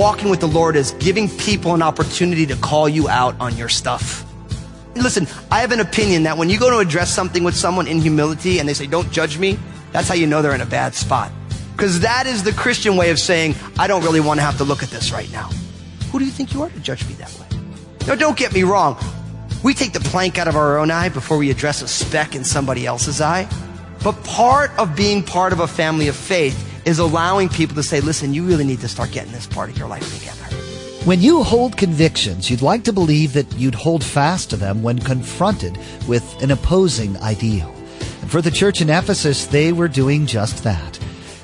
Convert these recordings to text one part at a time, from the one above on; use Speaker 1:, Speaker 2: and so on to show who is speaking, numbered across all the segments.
Speaker 1: walking with the Lord is giving people an opportunity to call you out on your stuff. Listen, I have an opinion that when you go to address something with someone in humility and they say, don't judge me, that's how you know they're in a bad spot. Because that is the Christian way of saying, I don't really want to have to look at this right now. Who do you think you are to judge me that way? Now, don't get me wrong. We take the plank out of our own eye before we address a speck in somebody else's eye. But part of being part of a family of faith is allowing people to say, listen, you really need to start getting this part of your life together.
Speaker 2: When you hold convictions, you'd like to believe that you'd hold fast to them when confronted with an opposing ideal. And for the church in Ephesus, they were doing just that.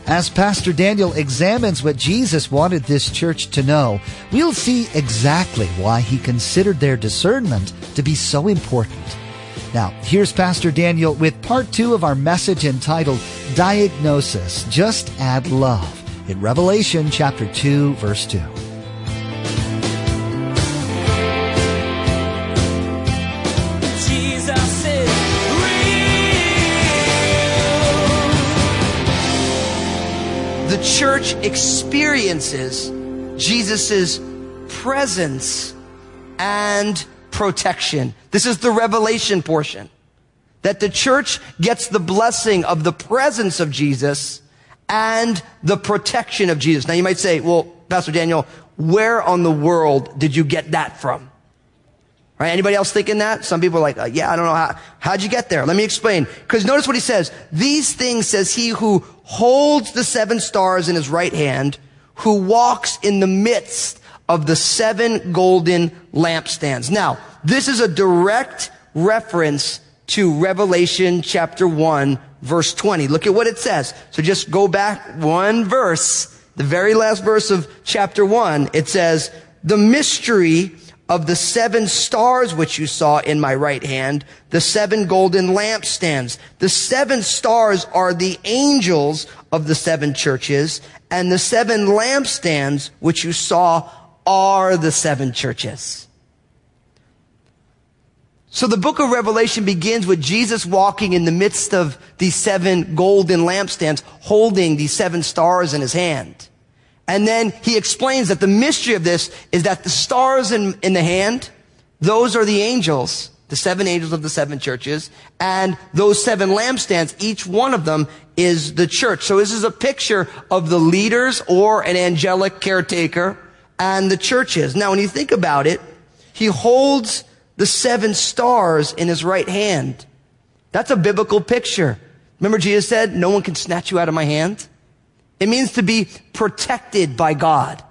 Speaker 2: As Pastor Daniel examines what Jesus wanted this church to know, we'll see exactly why he considered their discernment to be so important. Now, here's Pastor Daniel with part two of our message entitled Diagnosis Just Add Love in Revelation chapter 2, verse 2.
Speaker 1: Church experiences Jesus' presence and protection. This is the revelation portion. That the church gets the blessing of the presence of Jesus and the protection of Jesus. Now you might say, well, Pastor Daniel, where on the world did you get that from? Right? Anybody else thinking that? Some people are like, uh, yeah, I don't know how, how'd you get there? Let me explain. Because notice what he says. These things says he who holds the seven stars in his right hand, who walks in the midst of the seven golden lampstands. Now, this is a direct reference to Revelation chapter 1 verse 20. Look at what it says. So just go back one verse, the very last verse of chapter 1. It says, the mystery of the seven stars which you saw in my right hand, the seven golden lampstands. The seven stars are the angels of the seven churches, and the seven lampstands which you saw are the seven churches. So the book of Revelation begins with Jesus walking in the midst of these seven golden lampstands, holding these seven stars in his hand. And then he explains that the mystery of this is that the stars in, in the hand, those are the angels, the seven angels of the seven churches, and those seven lampstands, each one of them is the church. So this is a picture of the leaders or an angelic caretaker and the churches. Now when you think about it, he holds the seven stars in his right hand. That's a biblical picture. Remember Jesus said, no one can snatch you out of my hand? It means to be protected by God.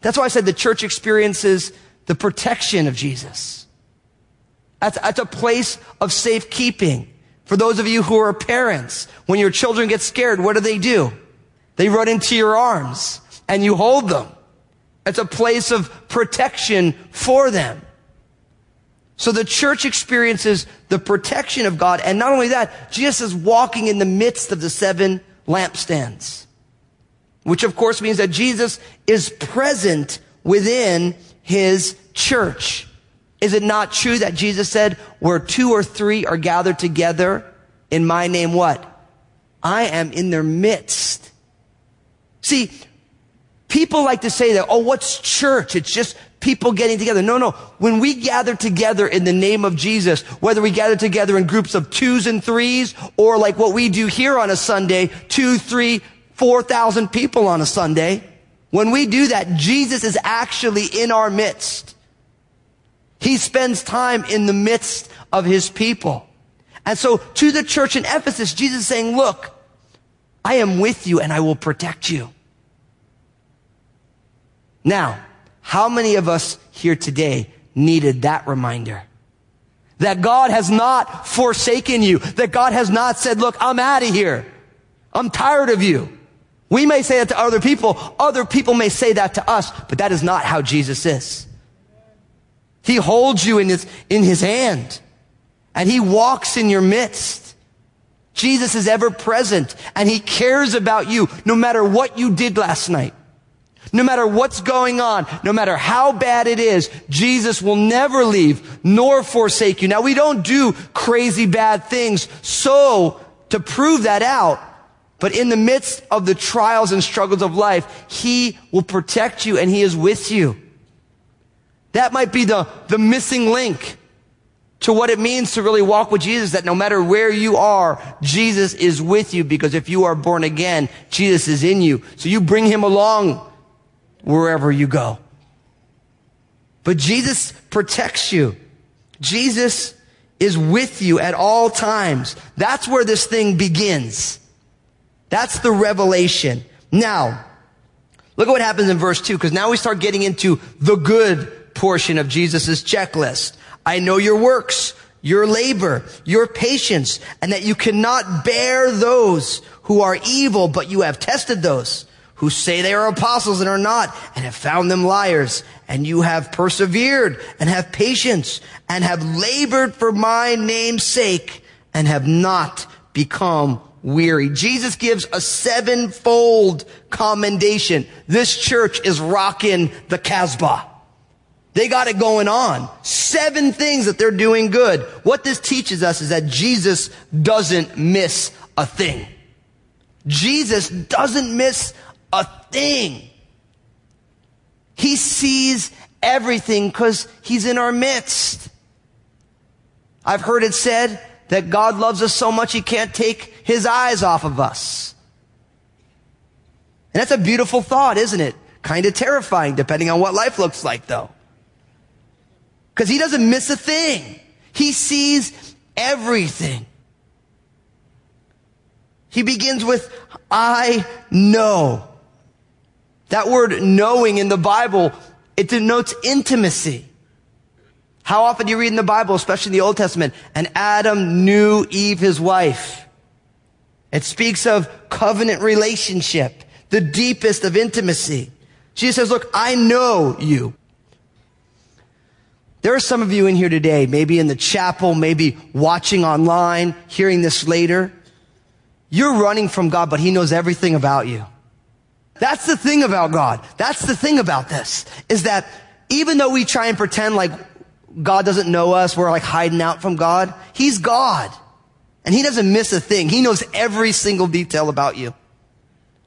Speaker 1: That's why I said the church experiences the protection of Jesus. That's, that's a place of safekeeping. For those of you who are parents, when your children get scared, what do they do? They run into your arms and you hold them. It's a place of protection for them. So the church experiences the protection of God. And not only that, Jesus is walking in the midst of the seven lampstands, which of course means that Jesus is present within his church. Is it not true that Jesus said, where two or three are gathered together in my name, what? I am in their midst. See, people like to say that, oh, what's church? It's just people getting together. No, no. When we gather together in the name of Jesus, whether we gather together in groups of twos and threes, or like what we do here on a Sunday, two, three, four thousand people on a Sunday, when we do that, Jesus is actually in our midst. He spends time in the midst of his people. And so to the church in Ephesus, Jesus is saying, look, I am with you and I will protect you. Now, how many of us here today needed that reminder? That God has not forsaken you. That God has not said, look, I'm out of here. I'm tired of you. We may say that to other people. Other people may say that to us, but that is not how Jesus is. He holds you in his, in his hand and he walks in your midst. Jesus is ever present and he cares about you no matter what you did last night. No matter what's going on, no matter how bad it is, Jesus will never leave nor forsake you. Now we don't do crazy bad things so to prove that out, but in the midst of the trials and struggles of life, He will protect you and He is with you. That might be the, the missing link to what it means to really walk with Jesus, that no matter where you are, Jesus is with you because if you are born again, Jesus is in you. So you bring Him along wherever you go. But Jesus protects you. Jesus is with you at all times. That's where this thing begins. That's the revelation. Now, look at what happens in verse 2, because now we start getting into the good portion of Jesus' checklist. I know your works, your labor, your patience, and that you cannot bear those who are evil, but you have tested those who say they are apostles and are not, and have found them liars. And you have persevered and have patience and have labored for my name's sake and have not become weary. Jesus gives a sevenfold commendation. This church is rocking the Casbah. They got it going on. Seven things that they're doing good. What this teaches us is that Jesus doesn't miss a thing. Jesus doesn't miss a thing. He sees everything because he's in our midst. I've heard it said that God loves us so much he can't take his eyes off of us. And that's a beautiful thought, isn't it? Kind of terrifying, depending on what life looks like, though. Because he doesn't miss a thing. He sees everything. He begins with, I know. That word knowing in the Bible, it denotes intimacy. How often do you read in the Bible, especially in the Old Testament, and Adam knew Eve, his wife? It speaks of covenant relationship, the deepest of intimacy. Jesus says, look, I know you. There are some of you in here today, maybe in the chapel, maybe watching online, hearing this later. You're running from God, but He knows everything about you. That's the thing about God. That's the thing about this, is that even though we try and pretend like God doesn't know us, we're like hiding out from God, He's God. And He doesn't miss a thing. He knows every single detail about you.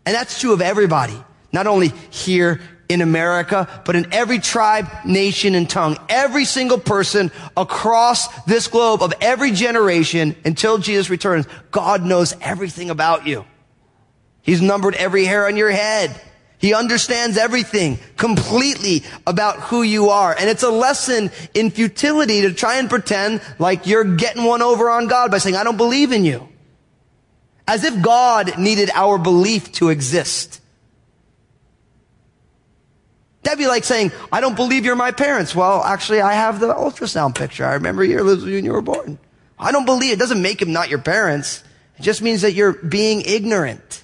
Speaker 1: And that's true of everybody. Not only here in America, but in every tribe, nation, and tongue. Every single person across this globe of every generation until Jesus returns, God knows everything about you. He's numbered every hair on your head. He understands everything completely about who you are. And it's a lesson in futility to try and pretend like you're getting one over on God by saying, I don't believe in you. As if God needed our belief to exist. That'd be like saying, I don't believe you're my parents. Well, actually, I have the ultrasound picture. I remember you when you were born. I don't believe it. doesn't make him not your parents. It just means that you're being ignorant.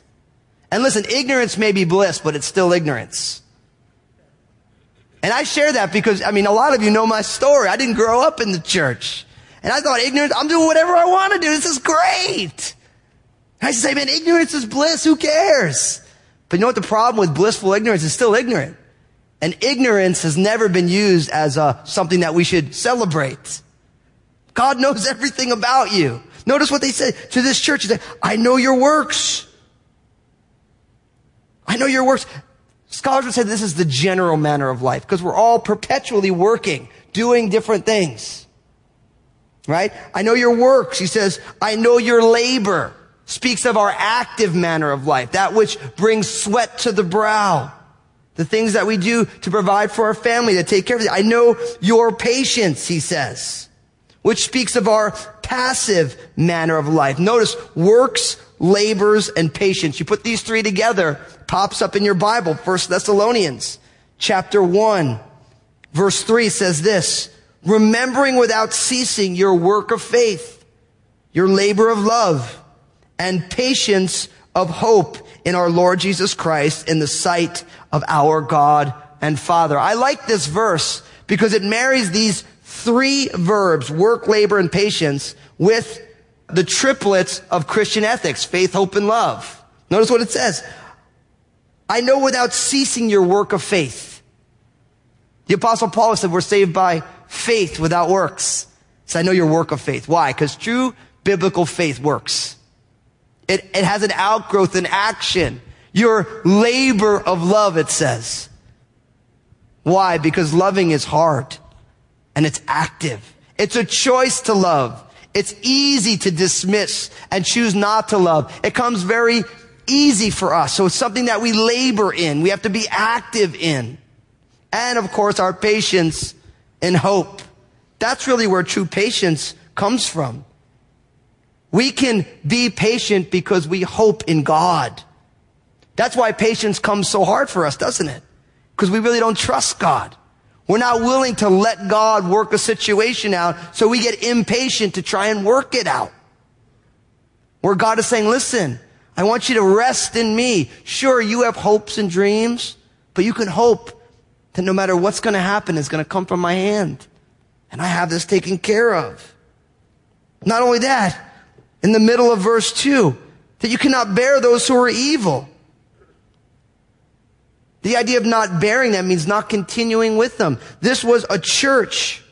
Speaker 1: And listen, ignorance may be bliss, but it's still ignorance. And I share that because, I mean, a lot of you know my story. I didn't grow up in the church. And I thought ignorance, I'm doing whatever I want to do. This is great. And I say, man, ignorance is bliss. Who cares? But you know what the problem with blissful ignorance is still ignorant. And ignorance has never been used as a, something that we should celebrate. God knows everything about you. Notice what they said to this church. Said, I know your works. I know your works. Scholars would say this is the general manner of life because we're all perpetually working, doing different things. Right? I know your works. He says, I know your labor. Speaks of our active manner of life, that which brings sweat to the brow. The things that we do to provide for our family, to take care of it. I know your patience, he says, which speaks of our passive manner of life. Notice works, labors, and patience. You put these three together, pops up in your Bible. First Thessalonians chapter one, verse three says this, remembering without ceasing your work of faith, your labor of love, and patience of hope in our Lord Jesus Christ in the sight of our God and Father. I like this verse because it marries these three verbs, work, labor, and patience, with the triplets of Christian ethics, faith, hope, and love. Notice what it says. I know without ceasing your work of faith. The apostle Paul said we're saved by faith without works. So I know your work of faith. Why? Because true biblical faith works. It, it has an outgrowth in action. Your labor of love, it says. Why? Because loving is hard and it's active. It's a choice to love. It's easy to dismiss and choose not to love. It comes very easy for us. So it's something that we labor in. We have to be active in. And of course, our patience and hope. That's really where true patience comes from. We can be patient because we hope in God. That's why patience comes so hard for us, doesn't it? Because we really don't trust God. We're not willing to let God work a situation out, so we get impatient to try and work it out. Where God is saying, listen, I want you to rest in me. Sure, you have hopes and dreams, but you can hope that no matter what's going to happen, it's going to come from my hand. And I have this taken care of. Not only that, in the middle of verse 2 that you cannot bear those who are evil. The idea of not bearing them means not continuing with them. This was a church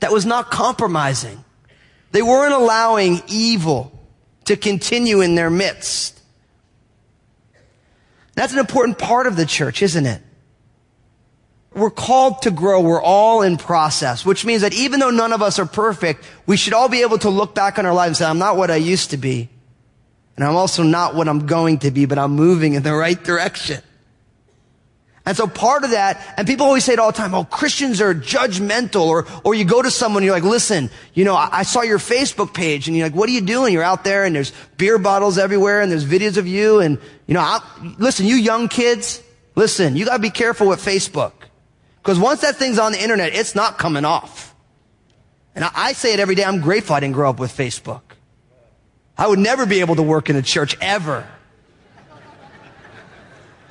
Speaker 1: that was not compromising. They weren't allowing evil to continue in their midst. That's an important part of the church, isn't it? we're called to grow. We're all in process, which means that even though none of us are perfect, we should all be able to look back on our lives and say, I'm not what I used to be. And I'm also not what I'm going to be, but I'm moving in the right direction. And so part of that, and people always say it all the time, oh, Christians are judgmental, or, or you go to someone you're like, listen, you know, I, I saw your Facebook page, and you're like, what are you doing? You're out there and there's beer bottles everywhere and there's videos of you, and, you know, I, listen, you young kids, listen, you gotta be careful with Facebook. Because once that thing's on the internet, it's not coming off. And I, I say it every day. I'm grateful I didn't grow up with Facebook. I would never be able to work in a church ever.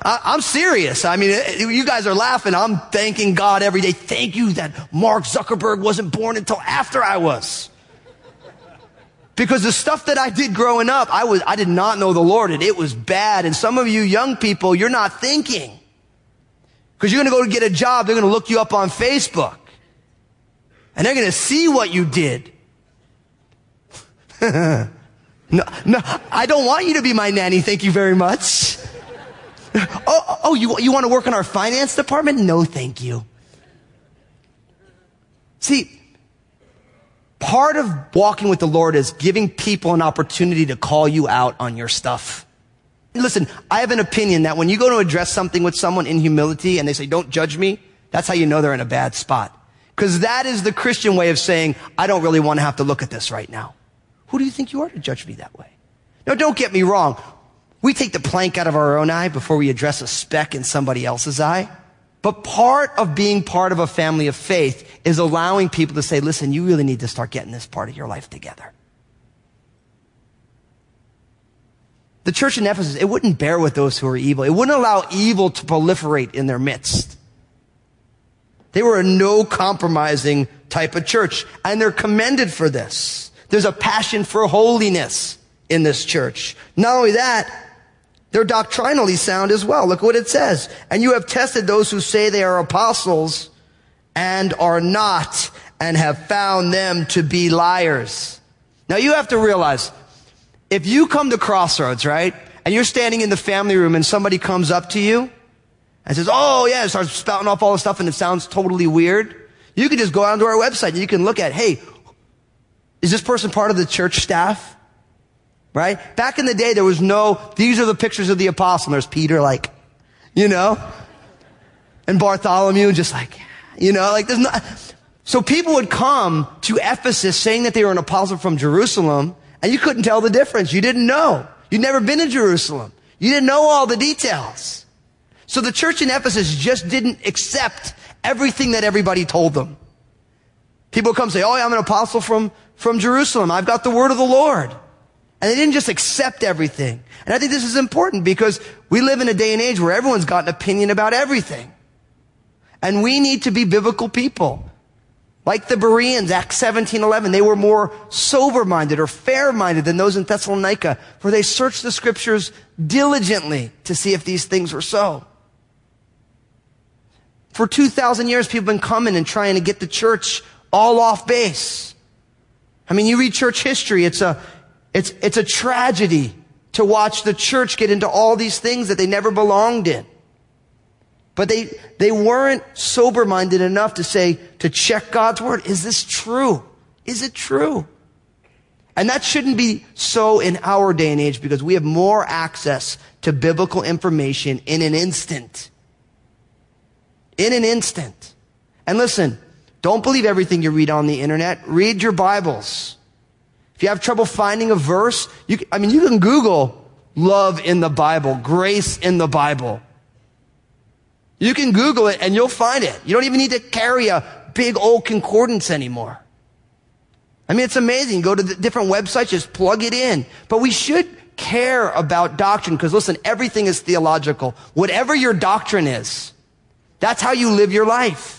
Speaker 1: I, am serious. I mean, you guys are laughing. I'm thanking God every day. Thank you that Mark Zuckerberg wasn't born until after I was. Because the stuff that I did growing up, I was, I did not know the Lord and it was bad. And some of you young people, you're not thinking. Because you're going to go to get a job, they're going to look you up on Facebook. And they're going to see what you did. no, no, I don't want you to be my nanny. Thank you very much. Oh, oh, oh, you, you want to work in our finance department? No, thank you. See, part of walking with the Lord is giving people an opportunity to call you out on your stuff. Listen, I have an opinion that when you go to address something with someone in humility and they say, don't judge me, that's how you know they're in a bad spot. Because that is the Christian way of saying, I don't really want to have to look at this right now. Who do you think you are to judge me that way? Now, don't get me wrong. We take the plank out of our own eye before we address a speck in somebody else's eye. But part of being part of a family of faith is allowing people to say, listen, you really need to start getting this part of your life together. The church in Ephesus, it wouldn't bear with those who are evil. It wouldn't allow evil to proliferate in their midst. They were a no compromising type of church, and they're commended for this. There's a passion for holiness in this church. Not only that, they're doctrinally sound as well. Look what it says. And you have tested those who say they are apostles and are not, and have found them to be liars. Now you have to realize, if you come to Crossroads, right, and you're standing in the family room and somebody comes up to you and says, oh yeah, and starts spouting off all the stuff and it sounds totally weird, you can just go onto our website and you can look at, hey, is this person part of the church staff? Right? Back in the day, there was no, these are the pictures of the apostle. There's Peter, like, you know, and Bartholomew, just like, you know, like there's not, so people would come to Ephesus saying that they were an apostle from Jerusalem and you couldn't tell the difference. You didn't know. You'd never been to Jerusalem. You didn't know all the details. So the church in Ephesus just didn't accept everything that everybody told them. People come say, Oh, I'm an apostle from, from Jerusalem. I've got the word of the Lord. And they didn't just accept everything. And I think this is important because we live in a day and age where everyone's got an opinion about everything. And we need to be biblical people. Like the Bereans, Acts 17, 11, they were more sober-minded or fair-minded than those in Thessalonica, for they searched the scriptures diligently to see if these things were so. For 2,000 years, people have been coming and trying to get the church all off base. I mean, you read church history, it's a, it's, it's a tragedy to watch the church get into all these things that they never belonged in. But they, they weren't sober-minded enough to say, to check God's word. Is this true? Is it true? And that shouldn't be so in our day and age because we have more access to biblical information in an instant. In an instant. And listen, don't believe everything you read on the internet. Read your Bibles. If you have trouble finding a verse, you, I mean, you can Google love in the Bible, grace in the Bible. You can Google it and you'll find it. You don't even need to carry a big old concordance anymore. I mean, it's amazing. Go to the different websites, just plug it in. But we should care about doctrine because listen, everything is theological. Whatever your doctrine is, that's how you live your life.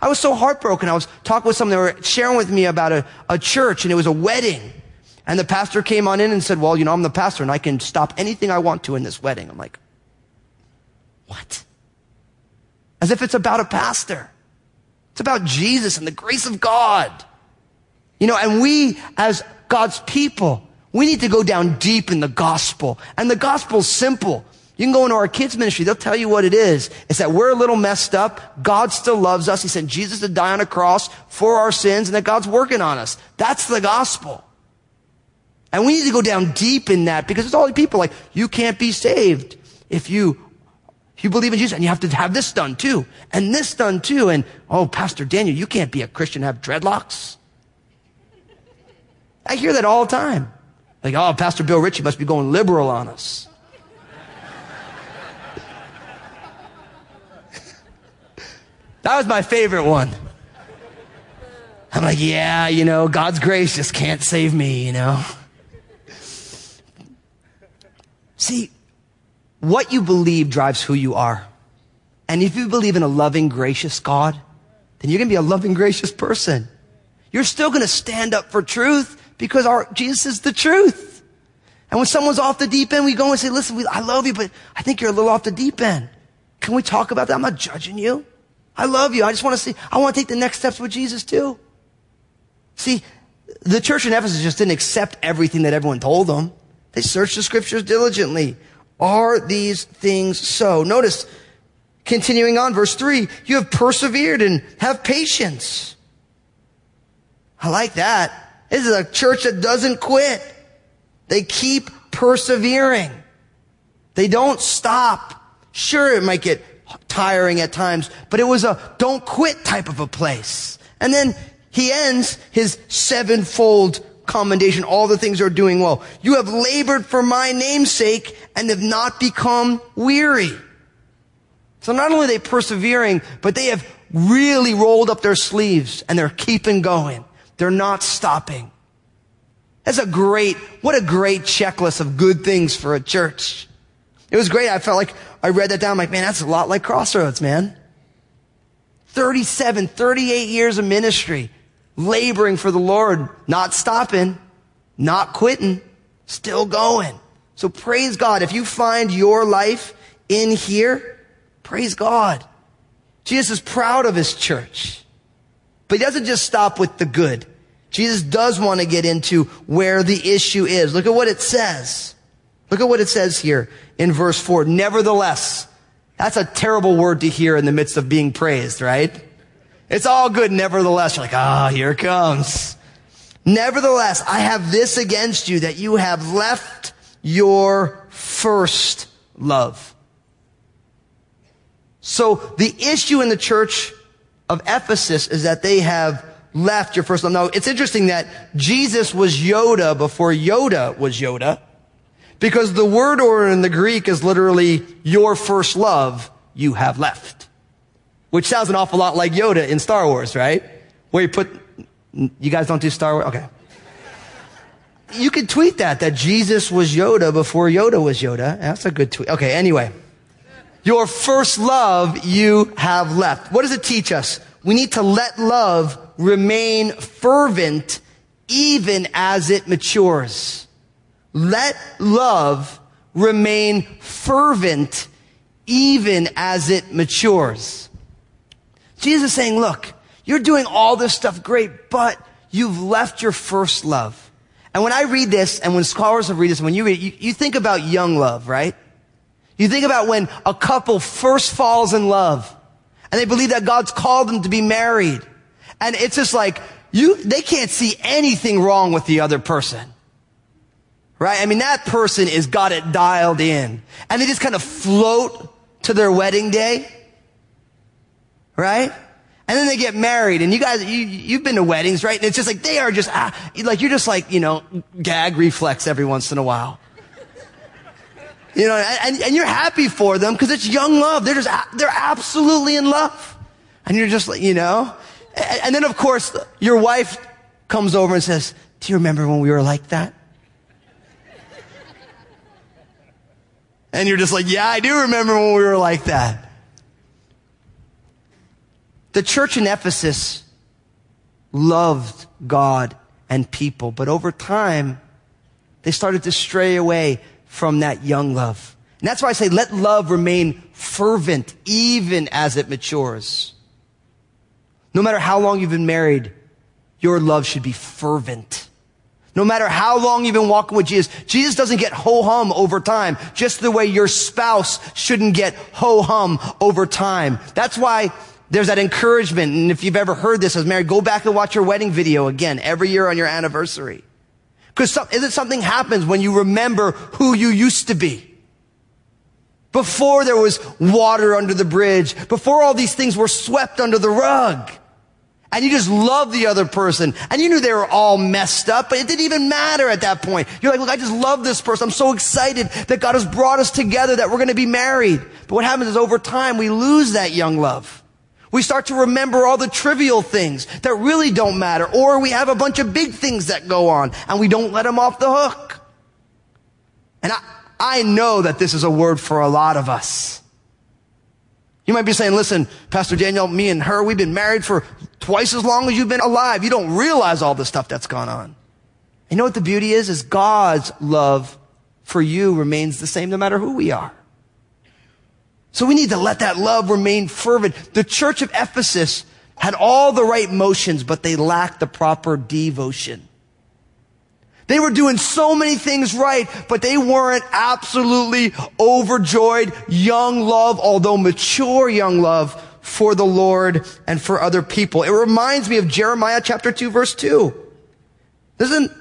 Speaker 1: I was so heartbroken. I was talking with someone, they were sharing with me about a, a church and it was a wedding. And the pastor came on in and said, well, you know, I'm the pastor and I can stop anything I want to in this wedding. I'm like, what? As if it's about a pastor. It's about Jesus and the grace of God. You know, and we as God's people, we need to go down deep in the gospel. And the gospel's simple. You can go into our kids ministry. They'll tell you what it is. It's that we're a little messed up. God still loves us. He sent Jesus to die on a cross for our sins and that God's working on us. That's the gospel. And we need to go down deep in that because it's all these people like, you can't be saved if you you believe in Jesus and you have to have this done too and this done too. And oh, Pastor Daniel, you can't be a Christian have dreadlocks. I hear that all the time. Like, oh, Pastor Bill Ritchie must be going liberal on us. That was my favorite one. I'm like, yeah, you know, God's grace just can't save me, you know. See, what you believe drives who you are. And if you believe in a loving, gracious God, then you're going to be a loving, gracious person. You're still going to stand up for truth because our, Jesus is the truth. And when someone's off the deep end, we go and say, listen, we, I love you, but I think you're a little off the deep end. Can we talk about that? I'm not judging you. I love you. I just want to see, I want to take the next steps with Jesus too. See, the church in Ephesus just didn't accept everything that everyone told them. They searched the scriptures diligently. Are these things so? Notice, continuing on, verse 3, you have persevered and have patience. I like that. This is a church that doesn't quit. They keep persevering. They don't stop. Sure, it might get tiring at times, but it was a don't quit type of a place. And then he ends his sevenfold commendation. All the things are doing well. You have labored for my name's sake and have not become weary. So not only are they persevering, but they have really rolled up their sleeves and they're keeping going. They're not stopping. That's a great, what a great checklist of good things for a church. It was great. I felt like I read that down. I'm like, man, that's a lot like Crossroads, man. 37, 38 years of ministry, laboring for the Lord, not stopping, not quitting, still going. So praise God. If you find your life in here, praise God. Jesus is proud of his church. But he doesn't just stop with the good. Jesus does want to get into where the issue is. Look at what it says. Look at what it says here in verse 4. Nevertheless, that's a terrible word to hear in the midst of being praised, right? It's all good, nevertheless. You're like, ah, oh, here it comes. Nevertheless, I have this against you that you have left your first love. So the issue in the church of Ephesus is that they have left your first love. Now, it's interesting that Jesus was Yoda before Yoda was Yoda, because the word order in the Greek is literally your first love you have left, which sounds an awful lot like Yoda in Star Wars, right? Where you put, you guys don't do Star Wars? Okay. You could tweet that, that Jesus was Yoda before Yoda was Yoda. That's a good tweet. Okay, anyway. Your first love you have left. What does it teach us? We need to let love remain fervent even as it matures. Let love remain fervent even as it matures. Jesus is saying, look, you're doing all this stuff great, but you've left your first love. And when I read this, and when scholars have read this, when you read it, you, you think about young love, right? You think about when a couple first falls in love, and they believe that God's called them to be married. And it's just like, you, they can't see anything wrong with the other person. Right? I mean, that person is got it dialed in. And they just kind of float to their wedding day. Right? And then they get married and you guys, you, you've been to weddings, right? And it's just like, they are just, ah, like, you're just like, you know, gag reflex every once in a while. You know, and, and you're happy for them because it's young love. They're just, they're absolutely in love. And you're just like, you know, and, and then of course your wife comes over and says, do you remember when we were like that? And you're just like, yeah, I do remember when we were like that. The church in Ephesus loved God and people, but over time, they started to stray away from that young love. And that's why I say let love remain fervent even as it matures. No matter how long you've been married, your love should be fervent. No matter how long you've been walking with Jesus, Jesus doesn't get ho hum over time, just the way your spouse shouldn't get ho hum over time. That's why there's that encouragement. And if you've ever heard this as married, go back and watch your wedding video again every year on your anniversary. Because some, isn't something happens when you remember who you used to be? Before there was water under the bridge, before all these things were swept under the rug. And you just love the other person. And you knew they were all messed up, but it didn't even matter at that point. You're like, look, I just love this person. I'm so excited that God has brought us together, that we're going to be married. But what happens is over time, we lose that young love. We start to remember all the trivial things that really don't matter. Or we have a bunch of big things that go on and we don't let them off the hook. And I, I know that this is a word for a lot of us. You might be saying, listen, Pastor Daniel, me and her, we've been married for twice as long as you've been alive. You don't realize all the stuff that's gone on. You know what the beauty is? Is God's love for you remains the same no matter who we are. So we need to let that love remain fervent. The church of Ephesus had all the right motions, but they lacked the proper devotion. They were doing so many things right, but they weren't absolutely overjoyed young love, although mature young love for the Lord and for other people. It reminds me of Jeremiah chapter 2 verse 2. Listen,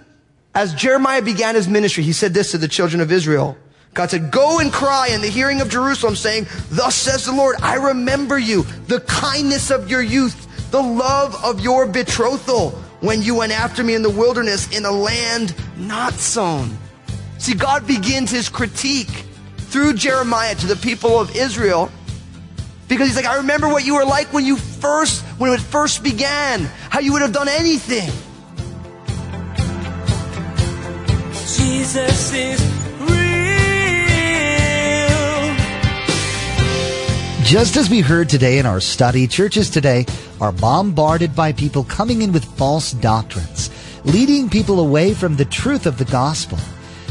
Speaker 1: as Jeremiah began his ministry, he said this to the children of Israel. God said, go and cry in the hearing of Jerusalem saying, thus says the Lord, I remember you, the kindness of your youth, the love of your betrothal when you went after me in the wilderness in a land not sown. See, God begins his critique through Jeremiah to the people of Israel because he's like, I remember what you were like when you first, when it first began, how you would have done anything.
Speaker 3: Jesus is
Speaker 2: Just as we heard today in our study, churches today are bombarded by people coming in with false doctrines, leading people away from the truth of the gospel.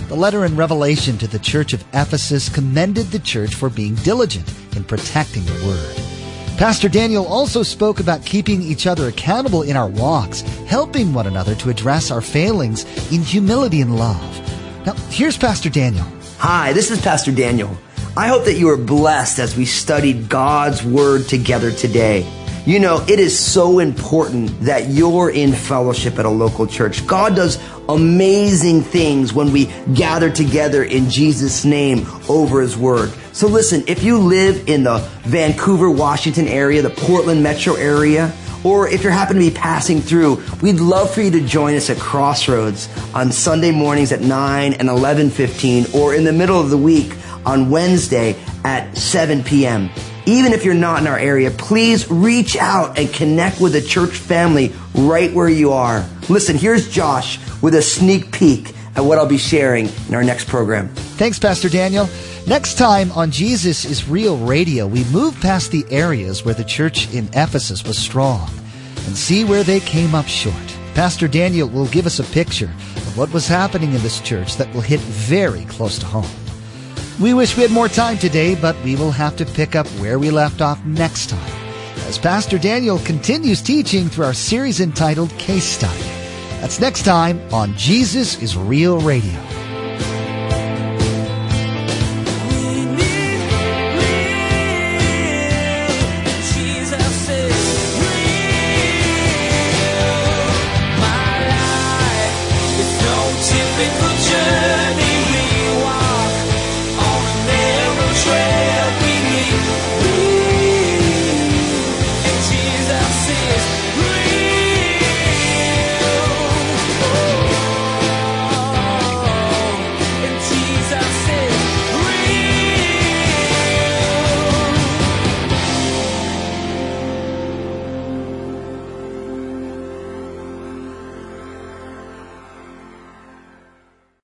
Speaker 2: The letter in Revelation to the church of Ephesus commended the church for being diligent in protecting the word. Pastor Daniel also spoke about keeping each other accountable in our walks, helping one another to address our failings in humility and love. Now, here's Pastor Daniel.
Speaker 1: Hi, this is Pastor Daniel. I hope that you are blessed as we studied God's Word together today. You know, it is so important that you're in fellowship at a local church. God does amazing things when we gather together in Jesus' name over His Word. So listen, if you live in the Vancouver, Washington area, the Portland metro area, or if you happen to be passing through, we'd love for you to join us at Crossroads on Sunday mornings at 9 and 11:15 or in the middle of the week on Wednesday at 7 p.m. Even if you're not in our area, please reach out and connect with the church family right where you are. Listen, here's Josh with a sneak peek at what I'll be sharing in our next program.
Speaker 2: Thanks, Pastor Daniel. Next time on Jesus is Real Radio, we move past the areas where the church in Ephesus was strong. and see where they came up short. Pastor Daniel will give us a picture of what was happening in this church that will hit very close to home. We wish we had more time today, but we will have to pick up where we left off next time as Pastor Daniel continues teaching through our series entitled Case Study. That's next time on Jesus is Real Radio.